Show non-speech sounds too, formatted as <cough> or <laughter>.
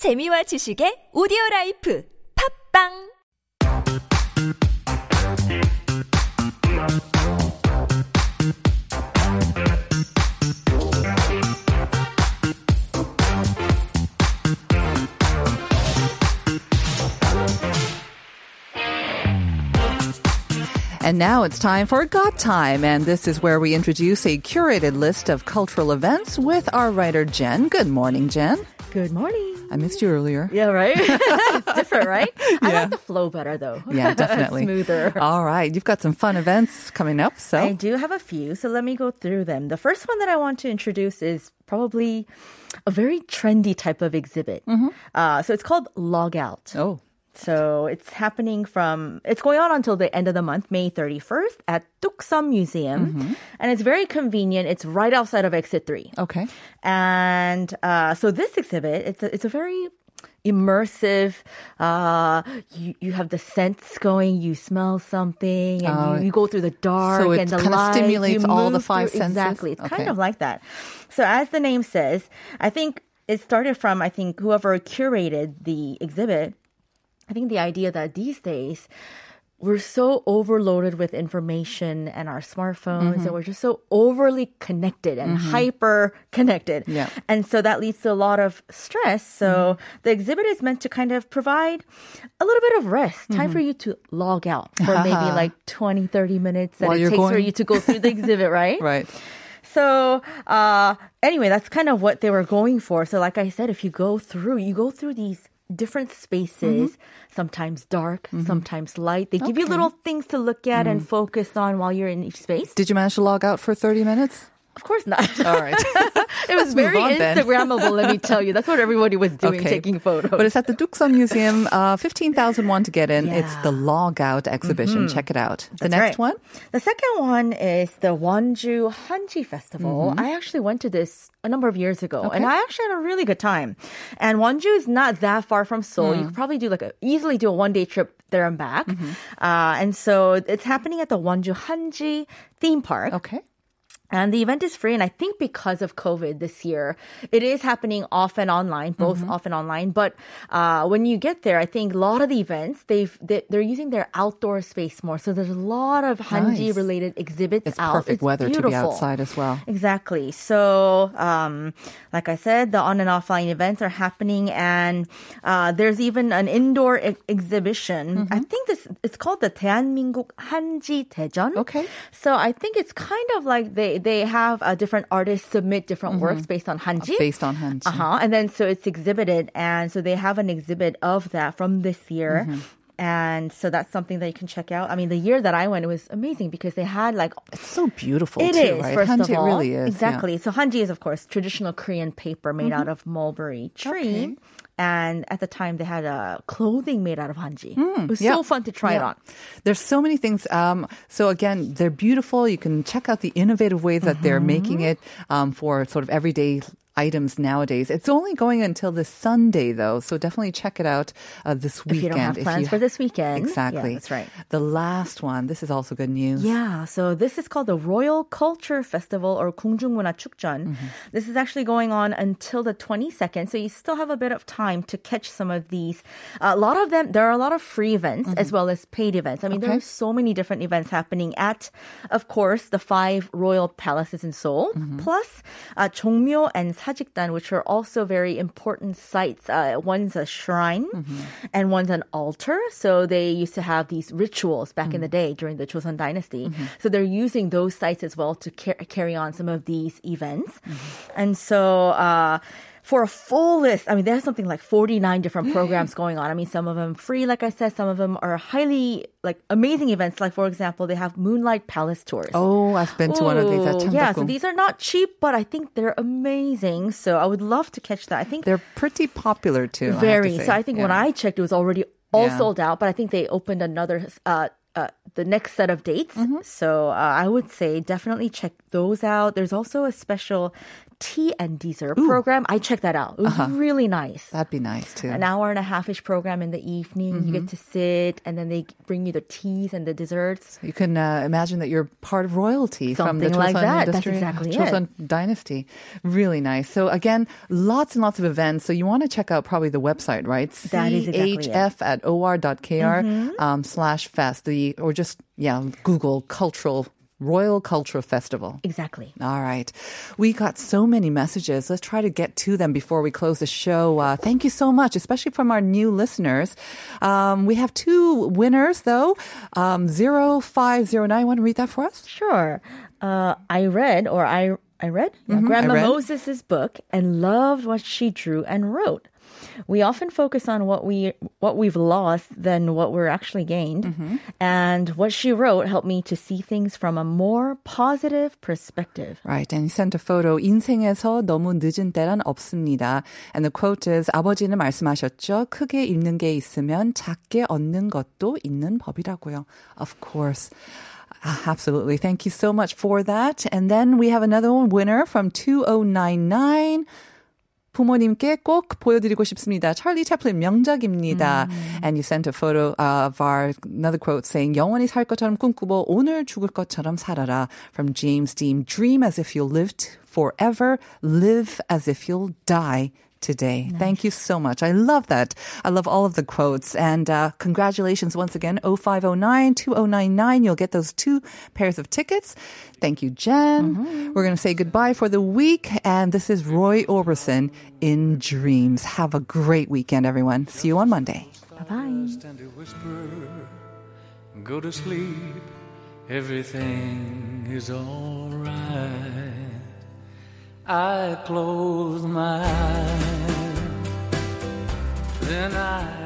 재미와 지식의 오디오 라이프 팝빵 And now it's time for Got Time, and this is where we introduce a curated list of cultural events with our writer Jen. Good morning, Jen. Good morning. I missed you earlier. Yeah, right? <laughs> it's different, right? I Yeah. like the flow better though. Yeah, <laughs> definitely. Smoother. All right, you've got some fun events coming up. So I do have a few, so let me go through them. The first one that I want to introduce is probably a very trendy type of exhibit. Uh, so it's called Log Out. oh, So it's happening from, it's going on until the end of the month, May 31st at Ttukseom Museum. And it's very convenient. It's right outside of Exit 3. okay. And uh, so this exhibit, it's a, it's a very immersive. Uh, you you have the scents going. You smell something, and Oh. you, you go through the dark So it and the kinda light. stimulates you all the five through- senses? Exactly, it's kind of like that. So as the name says, I think it started from I think whoever curated the exhibit. I think the idea that these days we're so overloaded with information and our smartphones, and mm-hmm. we're just so overly connected and mm-hmm. hyper connected. Yeah. And so that leads to a lot of stress. So mm-hmm. the exhibit is meant to kind of provide a little bit of rest, time for you to log out for maybe <laughs> like 20, 30 minutes that While it takes for you to go through the exhibit, <laughs> right? Right. So, uh, anyway, that's kind of what they were going for. So, like I said, if you go through, you go through these different mm-hmm. spaces, sometimes dark, mm-hmm. sometimes light. They give you little things to look at and mm. focus on while you're in each space. Did you manage to log out for 30 minutes? Of course not. <laughs> All right. <laughs> it was very on. Instagrammable, let me tell you. That's what everybody was doing, taking photos. But it's at the Ttukseom Museum, uh, 15,000 to get in. It's Yeah. the Log Out exhibition. Check it out. The That's next right. one? The second one is the Wonju Hanji Festival. I actually went to this a number of years ago, and I actually had a really good time. And Wonju is not that far from Seoul. You could probably do like a easily do a one day trip there and back. Uh, and so it's happening at the Wonju Hanji theme park. Okay. And the event is free. And I think because of COVID this year, it is happening off and online, both Mm-hmm. off and online. But uh, when you get there, I think a lot of the events, they've, they, they're using their outdoor space more. So there's a lot of Hanji related exhibits It's out. perfect weather to be beautiful. outside as well. Exactly. So, um, like I said, the on and offline events are happening, and uh, there's even an indoor e- exhibition. Mm-hmm. I think this it's called the 대한민국 한지 대전. Okay. So I think it's kind of like they they have uh, different artists submit different works based on hanji. Mm-hmm. Based on Hanji. Uh huh. And then so it's exhibited, and so they have an exhibit of that from this year. Mm-hmm. And so that's something that you can check out. I mean, the year that I went, it was amazing because they had like It's so beautiful it too, is, right? first Hanji of all. really is. yeah. Exactly. So hanji is, of course, traditional Korean paper made out of mulberry tree. And at the time, they had uh, clothing made out of hanji. it was yeah. so fun to try it on. There's so many things. Um, so again, they're beautiful. You can check out the innovative ways that they're making Mm-hmm. it um, for sort of everyday items nowadays. It's only going until this Sunday, though, so definitely check it out uh, this weekend. If you don't have plans for this weekend. Exactly. Yeah, that's right. The last one, this is also good news. Yeah, so this is called the Royal Culture Festival or 궁중문화 축전. Mm-hmm. This is actually going on until the 22nd, so you still have a bit of time to catch some of these. A lot of them, there are a lot of free events mm-hmm. as well as paid events. I mean, okay. there are so many different events happening at, of course, the five royal palaces in Seoul, mm-hmm. plus uh, and Sajikdan, which are also very important sites. Uh, one's a shrine and one's an altar. So they used to have these rituals back in the day during the Joseon dynasty. So they're using those sites as well to car- carry on some of these events. And so, uh, for a full list, I mean, there's something like 49 different programs going on. I mean, some of them free, like I said, some of them are highly, like, amazing events. Like, for example, they have Moonlight Palace tours. Oh, I've been to one of these at Ooh, Yeah, so these are not cheap, but I think they're amazing. So I would love to catch that. I think They're pretty popular too. I very. say. So I think when I checked, it was already all Yeah. sold out. But I think they opened another. Uh, uh, the next set of dates. Mm-hmm. So uh, I would say definitely check those out. There's also a special tea and dessert program. I checked that out. It was really nice. That'd be nice too. An hour and a half ish program in the evening. You get to sit, and then they bring you the teas and the desserts. You can uh, imagine that you're part of royalty from the Something like that. That's industry, exactly it. Dynasty. Really nice. So again, lots and lots of events. So you want to check out probably the website, right? That is exactly it. Mm-hmm. CHF at or.kr um, slash fest. The or just yeah, Google cultural Royal Cultural Festival. Exactly. All right. We got so many messages. Let's try to get to them before we close the show. Uh, thank you so much, especially from our new listeners. Um, we have two winners, though. Um, 0509. Want to read that for us? Sure. Uh, I read, or I I read yeah, Grandma I read. Moses's book and loved what she drew and wrote We often focus on what we what we've lost than what we're actually gained. And what she wrote helped me to see things from a more positive perspective. Right. And he sent a photo. 인생에서 너무 늦은 때란 없습니다. And the quote is 아버지는 말씀하셨죠. 크게 잃는 게 있으면 작게 얻는 것도 있는 법이라고요. Of course. Ah, Absolutely. Thank you so much for that. And then we have another one winner from 2099. 부모님께 꼭 보여드리고 싶습니다. 찰리 채플린 명작입니다. And you sent a photo of our another quote saying 영원히 살 것처럼 꿈꾸고 오늘 죽을 것처럼 살아라 from James Dean. Dream as if you'll live t- forever. Live as if you'll die today. Thank you so much. I love that. I love all of the quotes. And uh, congratulations once again, 0509 2099. You'll get those two pairs of tickets. Thank you, Jen. We're going to say goodbye for the week. And this is Roy Orbison in Dreams. Have a great weekend, everyone. See you on Monday. Bye bye. go to sleep, everything is alright. I close my eyes, then I